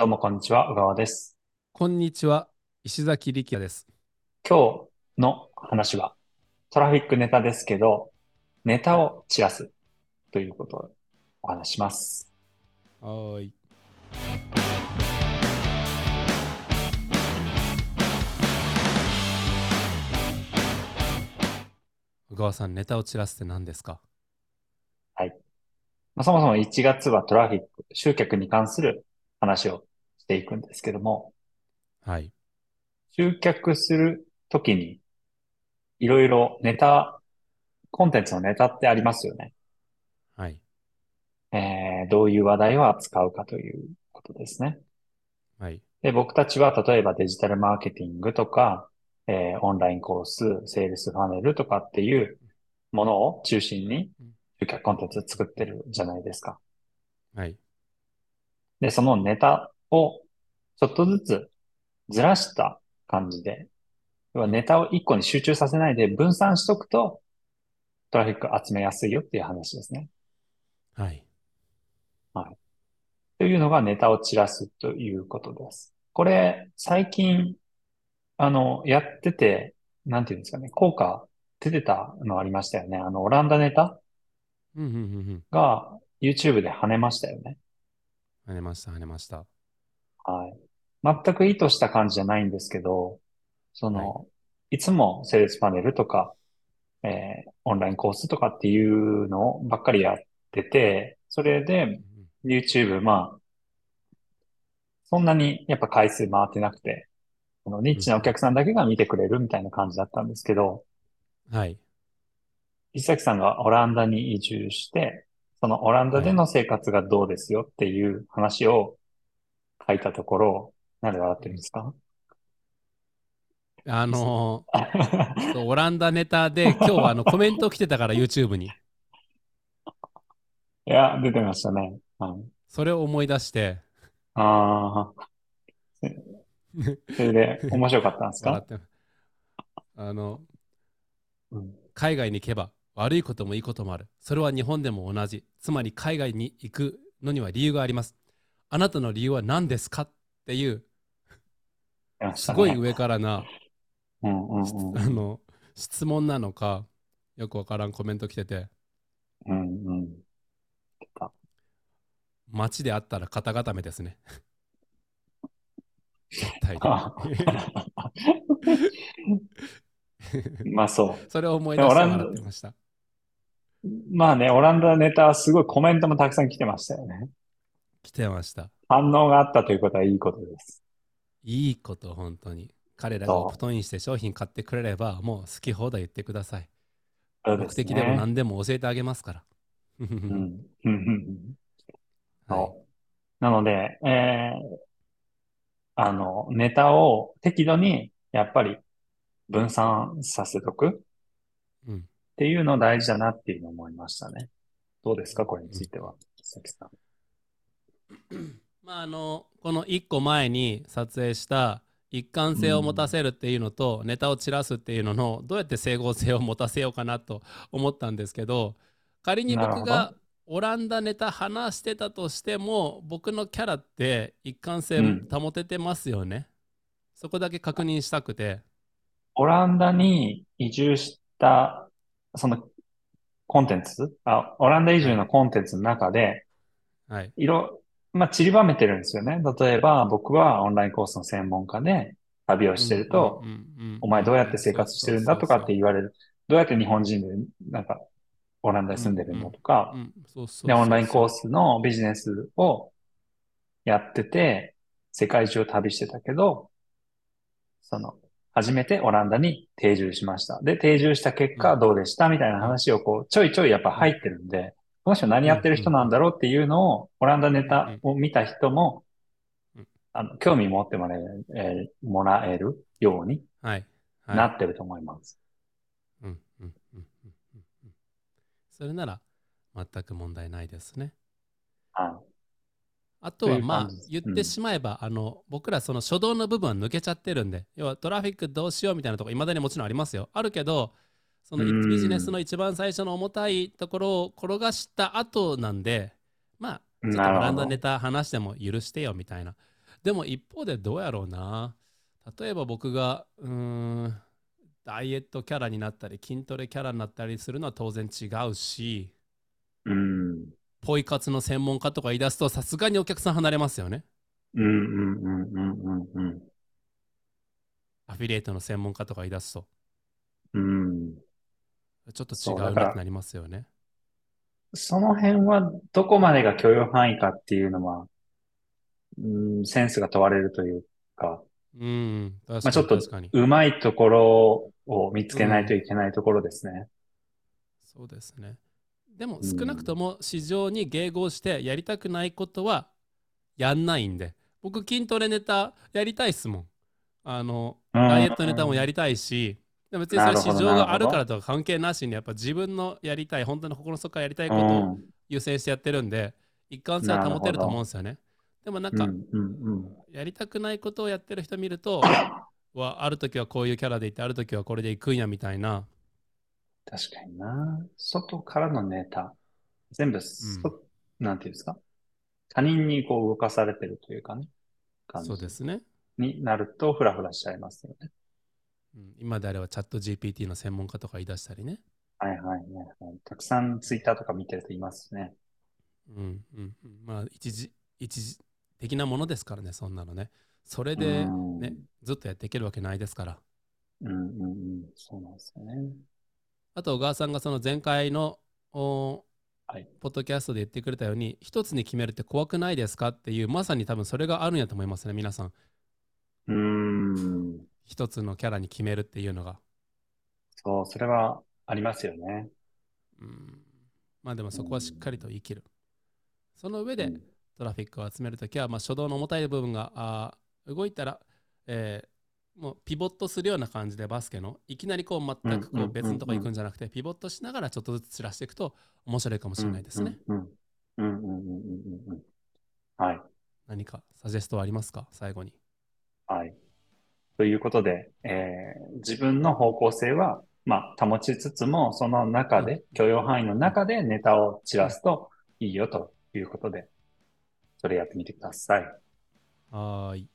どうもこんにちは、小川です。こんにちは、石崎力也です。今日の話はトラフィックネタですけど、ネタを散らすということをお話しします。はーい。小川さん、ネタを散らすって何ですか？まあ、そもそも1月はトラフィック、集客に関する話をしていくんですけども、はい。集客するときにいろいろネタ、コンテンツのネタってありますよね。はい。えー、どういう話題を扱うかということですね。はい。で、僕たちは例えばデジタルマーケティングとか、えーオンラインコース、セールスファネルとかっていうものを中心に集客コンテンツ作ってるじゃないですか。はい。で、そのネタをちょっとずつずらした感じで、要はネタを一個に集中させないで分散しとくとトラフィック集めやすいよっていう話ですね。はい。というのがネタを散らすということです。これ、最近、あの、やってて、なんていうんですかね、効果出てたのありましたよね。あの、オランダネタ。が YouTube で跳ねましたよね。跳ねました、跳ねました。はい。全く意図した感じじゃないんですけど、その、いつもセールスパネルとか、えーオンラインコースとかっていうのばっかりやってて、それでうん YouTube、まあ、そんなにやっぱ回数回ってなくて、このニッチなお客さんだけが見てくれるみたいな感じだったんですけど、はい。石崎さんがオランダに移住して、そのオランダでの生活がどうですよっていう話を書いたところ、なんで笑ってるんですか？あの オランダネタで、今日はあのコメント来てたから、YouTube に。いや、出てましたね。はい。それを思い出して、ああ、それで面白かったんですか？あの、うん海外に行けば悪いこともいいこともある。それは日本でも同じ。つまり海外に行くのには理由があります。あなたの理由は何ですかっていう。すごい上からな、うんうんうんあの、質問なのか、よくわからんコメント来てて、うんうん。街で会ったら肩固めですね。絶対。まあそそれを思い出して笑ってました。う。まあね、オランダネタはすごいコメントもたくさん来てましたよね。来てました。反応があったということはいいことです。いいこと、本当に。彼らがオプトインして商品買ってくれれば、もう好き放題言ってください。目そうです的でもね。何でも教えてあげますから。うん。うんうんうん はい。なので、えー、あの、ネタを適度にやっぱり分散させとくっうんていうの大事だなっていうのを思いましたね。どうですかこれについては。佐々木さん。まああのこの1個前に撮影した一貫性を持たせるっていうのと、ネタを散らすっていうののどうやって整合性を持たせようかなと思ったんですけど仮に僕がオランダネタ話してたとしても僕のキャラって一貫性うん保ててますよね、そこだけ確認したくて。オランダに移住した、そのコンテンツ？あ、オランダ移住のコンテンツの中で、はい。い。ろ、まあ、散りばめてるんですよね。例えば、僕はオンラインコースの専門家で旅をしてると、お前どうやって生活してるんだとかって言われる。どうやって日本人で、なんか、オランダに住んでるんだとか。で、オンラインコーススのビジネスをやってて、世界中を旅してたけど、その、初めてオランダに定住しました。で、定住した結果うん。どうでした？みたいな話をこう、ちょいちょいやっぱ入ってるんで、この人何やってる人なんだろうっていうのを、オランダネタを見た人もうん、あの、興味持ってもらえる、えーもらえるようになってると思います。うんうんうんうんうん。うんそれなら全く問題ないですね。はい。あとはまあ言ってしまえば、あの僕らその初動の部分は抜けちゃってるんで要はトラフィックどうしようみたいなとこいまだにもちろんありますよ。あるけどそのうんビジネスの一番最初の重たいところを転がした後なんでまあちょっとオなるほどランダネタ話しても許してよみたいなでも一方でどうやろうな。例えば僕が、うーん、ダイエットキャラになったり、筋トレキャラになったりするのは当然違うし、うん。ポイ活の専門家とか言い出すと、さすがにお客さん離れますよね。うんうんうんうんうんうん。アフィリエイトの専門家とか言い出すと、うん。ちょっと違そうなってなりますよね。その辺はどこまでが許容範囲かっていうのは、うん、センスが問われるというか、うん、確かまあちょっと。うまいところを見つけないといけないところですね。そうですね。でもうん少なくとも市場に迎合してやりたくないことはやんないんで、僕筋トレネタやりたいっすもん。あの、うんダイエットネタもやりたいし、でも別にそれ市場があるからとか関係なしにやっぱ自分のやりたい、本当の心の底からやりたいことを優先してやってるんで、一貫性は保てると思うんですよね。でもなんか、うんうんうんやりたくないことをやってる人見ると、はある時はこういうキャラでいて、ある時はこれでいくんやみたいな。確かにな。外からのネタ。全部そ、なんていうんですか？他人にこう動かされてるというかね。感じそうですね。になるとフラフラしちゃいますよね。うん今であればチャット GPT の専門家とか言い出したりね。はいはいはいはい。たくさんツイッターとか見てると言いますね。うんうんうん、まあ一時一時的なものですからねそんなのねそれでうんねずっとやっていけるわけないですからうんうんうん。そうなんですよね。あと小川さんがその前回のおはいポッドキャストで言ってくれたように一つに決めるって怖くないですかっていうまさに多分それがあるんやと思いますね皆さんうーん。一つのキャラに決めるっていうのが。そう、それはありますよね。うん。まあでもそこはしっかりと生きる。その上でトラフィックを集めるときは、まあ、初動の重たい部分があ動いたら、えー、もうピボットするような感じでバスケのいきなりこう全くこう別のとこ行くんじゃなくて、ピボットしながらちょっとずつ散らしていくと面白いかもしれないですね。うんはい。何かサジェストはありますか？最後に。はい。ということで、えー自分の方向性は、まあ、保ちつつも、その中で、許容範囲の中でネタを散らすといいよということで、それやってみてください。はーい。